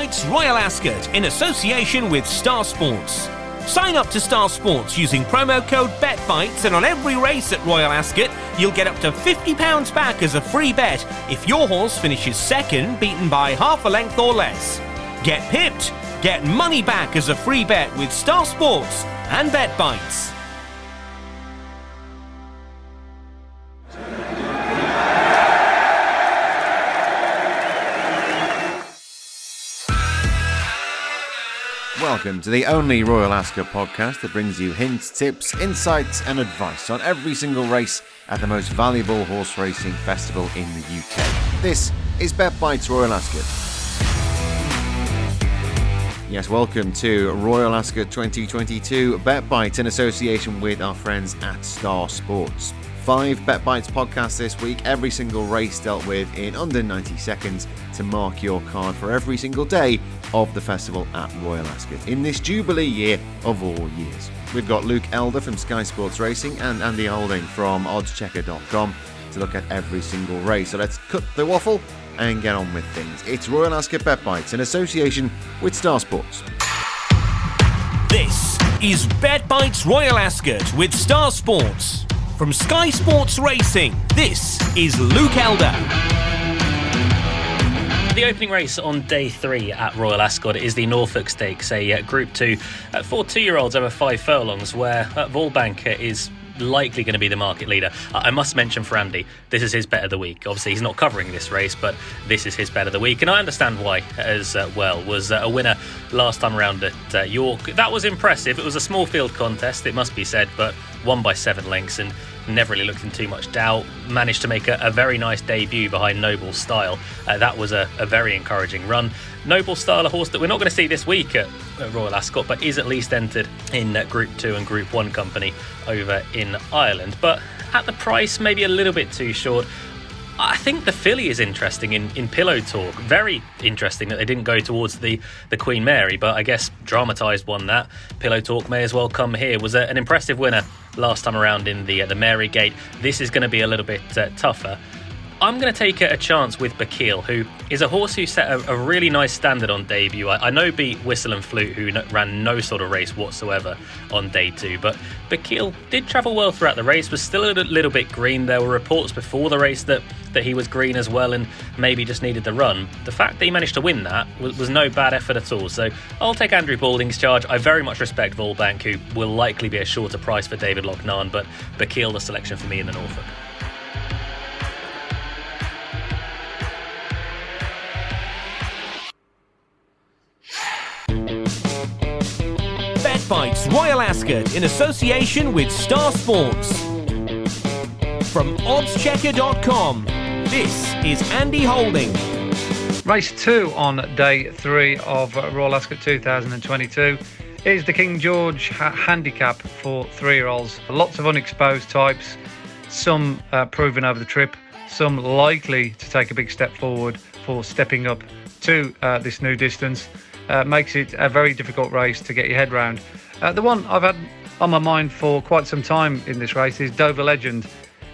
Royal Ascot in association with Star Sports. Sign up to Star Sports using promo code BETBITES, and on every race at Royal Ascot, you'll get up to £50 back as a free bet if your horse finishes second, beaten by half a length or less. Get pipped, get money back as a free bet with Star Sports and BetBites. Welcome to the only Royal Ascot podcast that brings you hints, tips, insights, and advice on every single race at the most valuable horse racing festival in the UK. This is Bet Bites Royal Ascot. Yes, welcome to Royal Ascot 2022 Bet Bites in association with our friends at Star Sports. Five Bet Bites podcasts this week, every single race dealt with in under 90 seconds to mark your card for every single day of the festival at Royal Ascot in this Jubilee year of all years. We've got Luke Elder from Sky Sports Racing and Andy Holding from oddschecker.com to look at every single race. So let's cut the waffle and get on with things. It's Royal Ascot Bet Bites in association with Star Sports. This is Bet Bites Royal Ascot with Star Sports. From Sky Sports Racing, this is Luke Elder. The opening race on day three at Royal Ascot is the Norfolk Stakes, a uh, Group 2 uh, for two year olds over five furlongs, where uh, Walbank is likely going to be the market leader. I must mention for Andy, this is his bet of the week. Obviously, he's not covering this race, but this is his bet of the week, and I understand why as uh, well. Was uh, a winner last time around at uh, York. That was impressive. It was a small field contest, it must be said, but won by seven lengths and never really looked in too much doubt. Managed to make a, a very nice debut behind Noble Style. Uh, that was a, a, very encouraging run. Noble Style, a horse that we're not going to see this week at, at Royal Ascot, but is at least entered in uh, Group 2 and Group 1 company over in Ireland. But at the price, maybe a little bit too short. I think the filly is interesting in, in Pillow Talk. Very interesting that they didn't go towards the, the Queen Mary, but I guess dramatised one that. Pillow Talk may as well come here. Was a, an impressive winner last time around in the uh, the Mary Gate. This is going to be a little bit uh, tougher. I'm going to take a, chance with Bakil, who is a horse who set a, a really nice standard on debut. I, I, know beat Whistle and Flute, who ran no sort of race whatsoever on day two, but Bakil did travel well throughout the race, was still a little bit green. There were reports before the race that, that he was green as well and maybe just needed the run. The fact that he managed to win that was, was no bad effort at all. So I'll take Andrew Balding's charge. I very much respect Walbank, who will likely be a shorter price for David Loughnane, but Bakil the selection for me in the Norfolk. Bites Royal Ascot in association with Star Sports. From oddschecker.com, this is Andy Holding. Race two on day three of Royal Ascot 2022 is the King George ha- handicap for three year olds. Lots of unexposed types, some uh, proven over the trip, some likely to take a big step forward for stepping up to uh, this new distance. Uh, makes it a very difficult race to get your head round. Uh, the one I've had on my mind for quite some time in this race is Deauville Legend,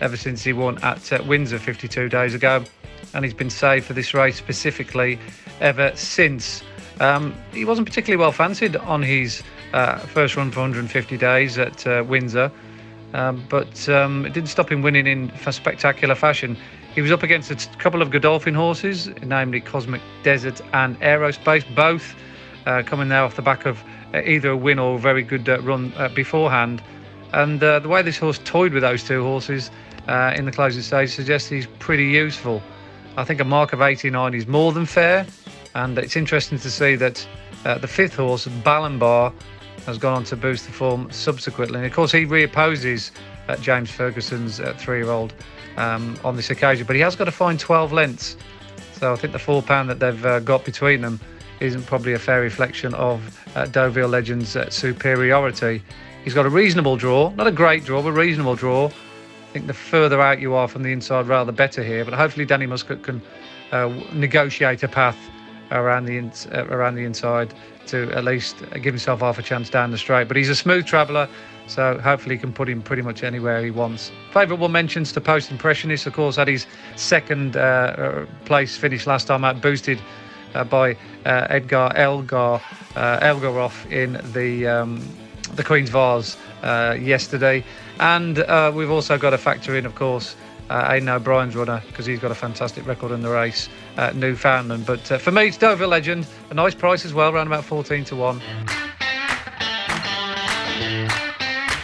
ever since he won at uh, Windsor 52 days ago. And he's been saved for this race specifically ever since. Um, he wasn't particularly well fancied on his uh, first run for 150 days at uh, Windsor, um, but um, it didn't stop him winning in spectacular fashion. He was up against a couple of Godolphin horses, namely Cosmic Desert and Aerospace, both uh, coming there off the back of uh, either a win or a very good uh, run uh, beforehand. And the way this horse toyed with those two horses in the closing stage suggests he's pretty useful. I think a mark of 89 is more than fair, and it's interesting to see that the fifth horse, Ballenbar, has gone on to boost the form subsequently. And of course, he reopposes uh, James Ferguson's uh, three-year-old um, on this occasion, but he has got to find 12 lengths. So I think the four pound that they've uh, got between them isn't probably a fair reflection of uh, Deauville Legend's uh, superiority. He's got a reasonable draw, not a great draw, but reasonable draw. I think the further out you are from the inside, rather better here. But hopefully, Danny Muscutt can uh, negotiate a path around the in, around the inside to at least give himself half a chance down the straight. But he's a smooth traveller, so hopefully he can put him pretty much anywhere he wants. Favourable mentions to Post Impressionist, of course, had his second uh, uh place finish last time out, boosted uh, by uh, Edgar Elgar uh, Eldarov in the um, the Queen's Vase uh, yesterday, and we've also got to factor in, of course. Uh, Aidan O'Brien's runner because he's got a fantastic record in the race, uh, Newfoundland. But uh, for me, it's Deauville Legend, a nice price as well, around about 14 to 1.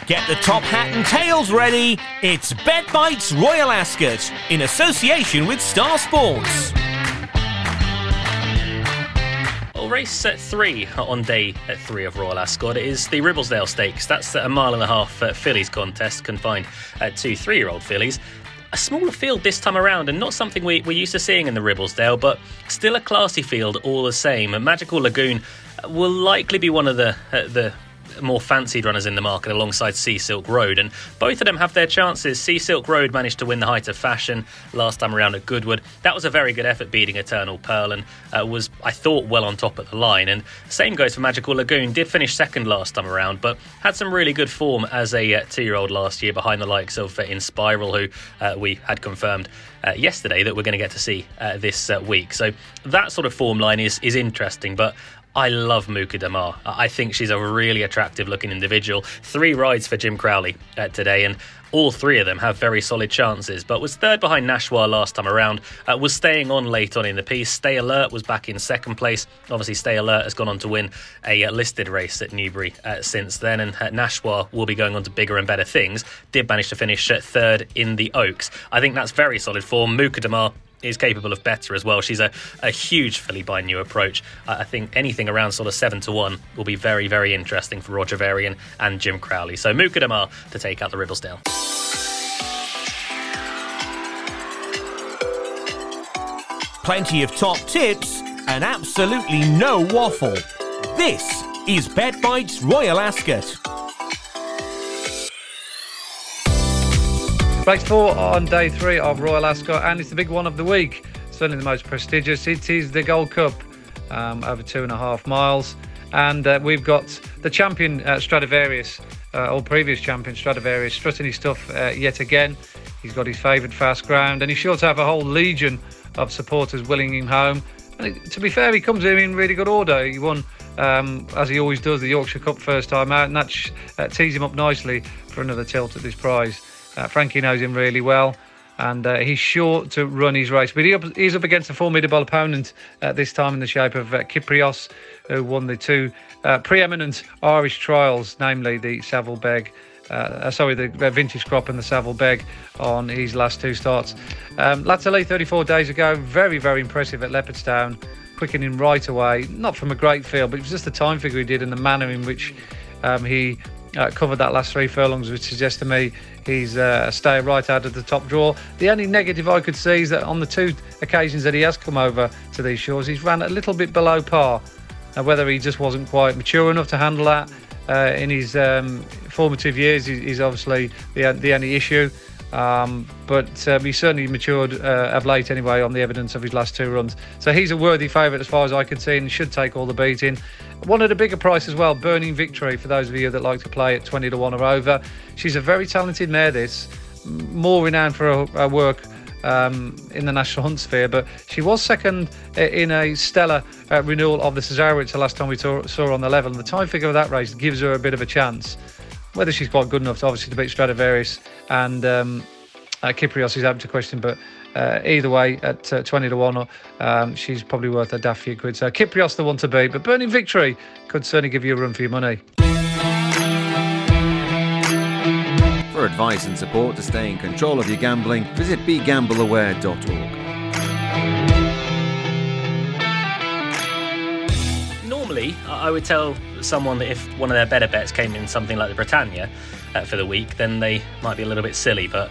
Get the top hat and tails ready. It's Bet Bites Royal Ascot in association with Star Sports. Well, race at three on day at three of Royal Ascot is the Ribblesdale Stakes. That's a mile and a half uh, fillies contest confined uh, to three-year-old fillies. A smaller field this time around, and not something we, we're used to seeing in the Ribblesdale, but still a classy field all the same. A magical Lagoon will likely be one of the uh, the more fancied runners in the market alongside Sea Silk Road, and both of them have their chances. Sea Silk Road managed to win the height of fashion last time around at Goodwood. That was a very good effort beating Eternal Pearl and uh, was, I thought, well on top at the line. And same goes for Magical Lagoon. Did finish second last time around, but had some really good form as a uh, two-year-old last year behind the likes of uh, Inspiral, who uh, we had confirmed. Uh, yesterday, that we're going to get to see uh, this week. So that sort of form line is is interesting, but I love Mukadamar. I think she's a really attractive looking individual. Three rides for Jim Crowley uh, today, and all three of them have very solid chances, but was third behind Nashwa last time around. Uh, was staying on late on in the piece. Stay Alert was back in second place. Obviously, Stay Alert has gone on to win a uh, listed race at Newbury uh, since then, and uh, Nashwa will be going on to bigger and better things. Did manage to finish uh, third in the Oaks. I think that's very solid form. Mukadamar is capable of better as well. She's a, a huge filly by new approach. I think anything around sort of seven to one will be very, very interesting for Roger Varian and Jim Crowley. So Mukadamar to take out the Ribblesdale. Plenty of top tips and absolutely no waffle. This is Bet Bites Royal Ascot. Race four on day three of Royal Ascot, and it's the big one of the week. Certainly the most prestigious. It is the Gold Cup, um, over two and a half miles. And uh, we've got the champion uh, Stradivarius, uh, or previous champion Stradivarius, strutting his stuff uh, yet again. He's got his favoured fast ground, and he's sure to have a whole legion of supporters willing him home. And it, to be fair, he comes in in really good order. He won, um, as he always does, the Yorkshire Cup first time out, and that uh, tees him up nicely for another tilt at this prize. Uh, Frankie knows him really well, and uh, he's sure to run his race. But he up, he's up against a formidable opponent uh, this time in the shape of uh, Kyprios, who won the two uh, preeminent Irish trials, namely the Saval Beg. Uh, sorry, the Vintage Crop and the Saval Beg on his last two starts. Um, Latterly, 34 days ago, very, very impressive at Leopardstown, quickening right away. Not from a great field, but it was just the time figure he did and the manner in which um, he uh, covered that last three furlongs, which suggests to me he's uh, staying right out of the top draw. The only negative I could see is that on the two occasions that he has come over to these shores, he's ran a little bit below par. Now, whether he just wasn't quite mature enough to handle that uh, in his um, formative years is obviously the, the only issue. Um, but um, he certainly matured uh, of late anyway on the evidence of his last two runs. So he's a worthy favourite as far as I can see and should take all the beating. One at a bigger price as well, Burning Victory, for those of you that like to play at 20 to 1 or over. She's a very talented mare, this, more renowned for her, her work. Um, in the national hunt sphere, but she was second in a stellar uh, renewal of the Cesarewitch the last time we saw, saw her on the level, and the time figure of that race gives her a bit of a chance. Whether she's quite good enough to obviously to beat Stradivarius and um, uh, Kyprios is open to question, but uh, either way, at uh, 20 to 1, um, she's probably worth a daft few quid. So Kyprios the one to beat, but Burning Victory could certainly give you a run for your money. For advice and support to stay in control of your gambling, visit begambleaware.org. Normally, I would tell someone that if one of their better bets came in something like the Britannia uh, for the week, then they might be a little bit silly, but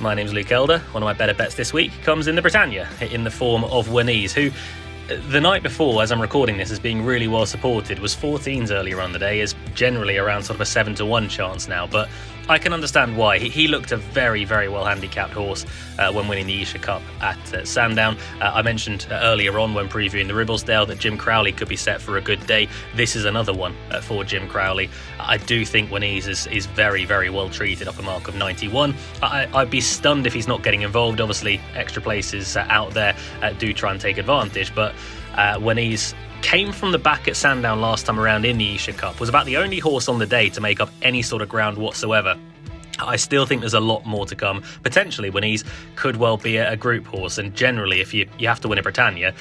my name's Luke Elder. One of my better bets this week comes in the Britannia in the form of Wanese, who uh, the night before, as I'm recording this, is being really well supported, was 14s earlier on the day, is generally around sort of a 7 to 1 chance now. But I can understand why. He, he looked a very, very well handicapped horse uh, when winning the Esher Cup at uh, Sandown. Uh, I mentioned uh, earlier on when previewing the Ribblesdale that Jim Crowley could be set for a good day. This is another one uh, for Jim Crowley. I do think Wanese is, is very, very well treated off a mark of 91. I, would be stunned if he's not getting involved. Obviously, extra places uh, out there do try and take advantage, but when he's came from the back at Sandown last time around in the Esher Cup, was about the only horse on the day to make up any sort of ground whatsoever. I still think there's a lot more to come. Potentially, Wanese could well be a, group horse, and generally, if you you have to win a Britannia,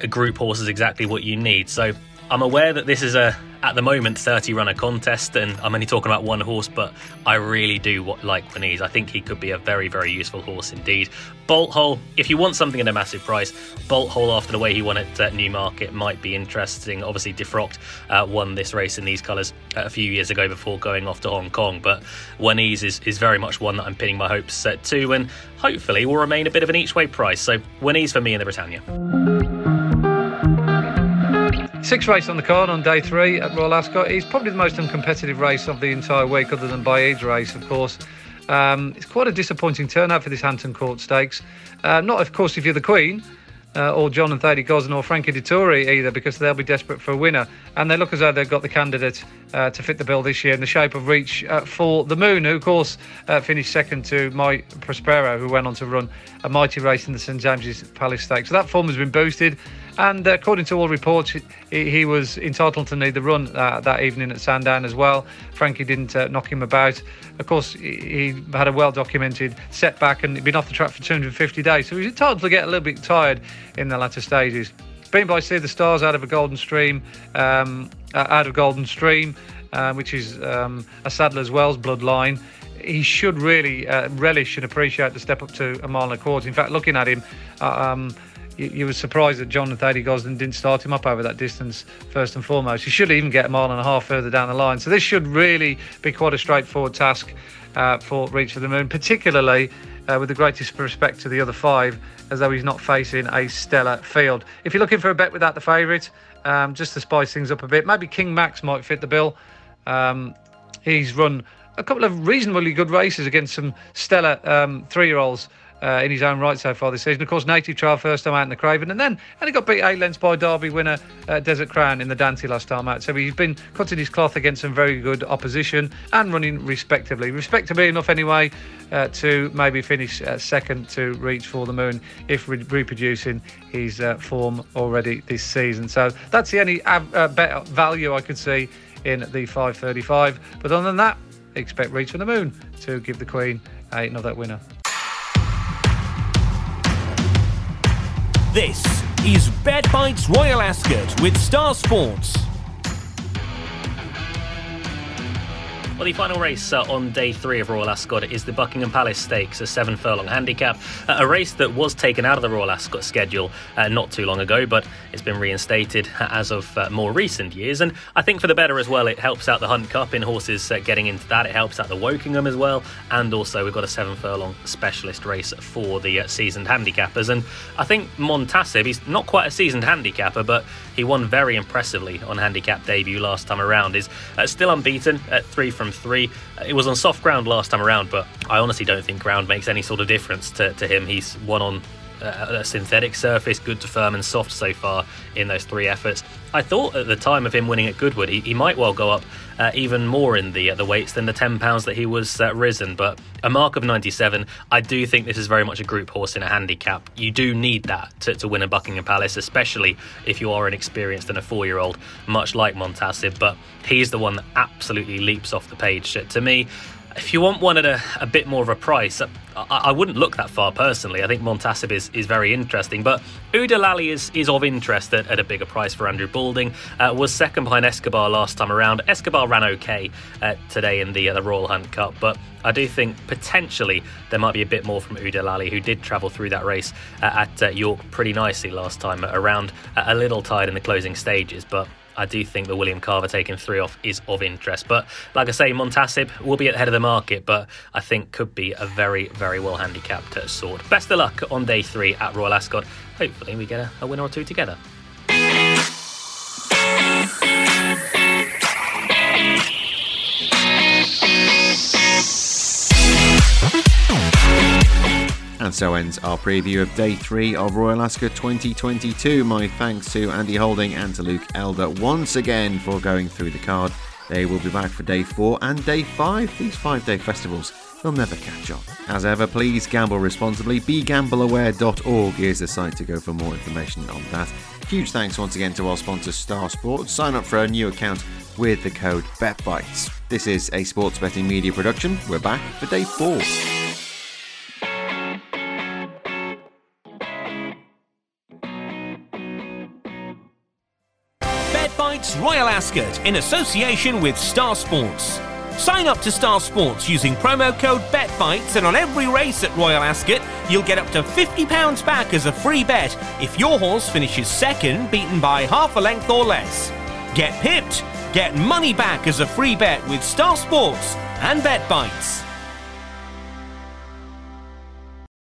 a group horse is exactly what you need. So I'm aware that this is a at the moment 30 runner contest and I'm only talking about one horse but I really do like Wanese. I think he could be a very very useful horse indeed. Bolt Hole, if you want something at a massive price, Bolt Hole after the way he won at uh, Newmarket might be interesting. Obviously Defrocked uh, won this race in these colours uh, a few years ago before going off to Hong Kong but Wanese is, is very much one that I'm pinning my hopes to and hopefully will remain a bit of an each way price. So Wanese for me in the Britannia. Sixth race on the card on day three at Royal Ascot. It's probably the most uncompetitive race of the entire week, other than Baaeed's race, of course. Um, it's quite a disappointing turnout for this Hampton Court Stakes. Uh, not, of course, if you're the Queen, uh, or John and Thady Gosden or Frankie Dettori either, because they'll be desperate for a winner. And they look as though they've got the candidate uh, to fit the bill this year in the shape of Reach uh, for the Moon, who, of course, uh, finished second to My Prospero, who went on to run a mighty race in the St James's Palace Stakes. So that form has been boosted. And according to all reports, he, he was entitled to need the run uh, that evening at Sandown as well. Frankie didn't uh, knock him about. Of course, he, he had a well documented setback and been off the track for 250 days. So he's entitled to get a little bit tired in the latter stages. Being by Sea the Stars out of a Golden Stream, um, uh, out of Golden Stream, uh, which is um, a Sadler's Wells bloodline he should really uh, relish and appreciate the step up to a mile and a quarter. In fact, looking at him, uh, um, you, you were surprised that John and Thady Gosden didn't start him up over that distance first and foremost. He should even get a mile and a half further down the line. So this should really be quite a straightforward task uh, for Reach for the Moon, particularly uh, with the greatest respect to the other five, as though he's not facing a stellar field. If you're looking for a bet without the favourite, um, just to spice things up a bit, maybe King Max might fit the bill. Um, he's run a couple of reasonably good races against some stellar um, three-year-olds uh, in his own right so far this season. Of course, Native Trail first time out in the Craven, and then and he got beat eight lengths by Derby winner uh, Desert Crown in the Dante last time out. So he's been cutting his cloth against some very good opposition and running respectively, respectably enough anyway, uh, to maybe finish uh, second to reach for the moon if re- reproducing his uh, form already this season. So that's the only uh, bet value I could see in the 535. But other than that, expect Reach for the Moon to give the Queen another winner. This is Bet Bites Royal Ascot with Star Sports. Well, the final race uh, on day three of Royal Ascot is the Buckingham Palace Stakes, a seven furlong handicap, uh, a race that was taken out of the Royal Ascot schedule uh, not too long ago, but it's been reinstated as of uh, more recent years. And I think for the better as well, it helps out the Hunt Cup in horses uh, getting into that. It helps out the Wokingham as well. And also, we've got a seven furlong specialist race for the uh, seasoned handicappers. And I think Montasib, he's not quite a seasoned handicapper, but he won very impressively on handicap debut last time around. Is still unbeaten at three from from three. Uh, it was on soft ground last time around, but I honestly don't think ground makes any sort of difference to, to him. He's one on a synthetic surface, good to firm and soft so far in those three efforts. I thought at the time of him winning at Goodwood, he, he might well go up uh, even more in the uh, the weights than the ten pounds that he was uh, risen. But a mark of 97, I do think this is very much a group horse in a handicap. You do need that to, to win a Buckingham Palace, especially if you are an experienced and a four year old, much like Montasib. But he's the one that absolutely leaps off the page to me if you want one at a, a bit more of a price, I, I, wouldn't look that far personally. I think Montasib is, is very interesting, but Udalali is, is of interest at, at a bigger price for Andrew Balding. Uh, was second behind Escobar last time around. Escobar ran okay uh, today in the, uh, the Royal Hunt Cup, but I do think potentially there might be a bit more from Udalali, who did travel through that race uh, at uh, York pretty nicely last time around. a little tired in the closing stages, but I do think the William Carver taking three off is of interest. But like I say, Montasib will be at the head of the market, but I think could be a very, very well handicapped sword. Best of luck on day three at Royal Ascot. Hopefully, we get a, a winner or two together. And so ends our preview of day three of Royal Ascot 2022. My thanks to Andy Holding and to Luke Elder once again for going through the card. They will be back for day four and day five. These five day festivals will never catch up. As ever, please gamble responsibly. BeGambleAware.org is the site to go for more information on that. Huge thanks once again to our sponsor Star Sports. Sign up for a new account with the code BetBites. This is a sports betting media production. We're back for day four. BetBites Royal Ascot in association with Star Sports. Sign up to Star Sports using promo code BetBites, and on every race at Royal Ascot, you'll get up to £50 back as a free bet if your horse finishes second, beaten by half a length or less. Get pipped! Get money back as a free bet with Star Sports and BetBites.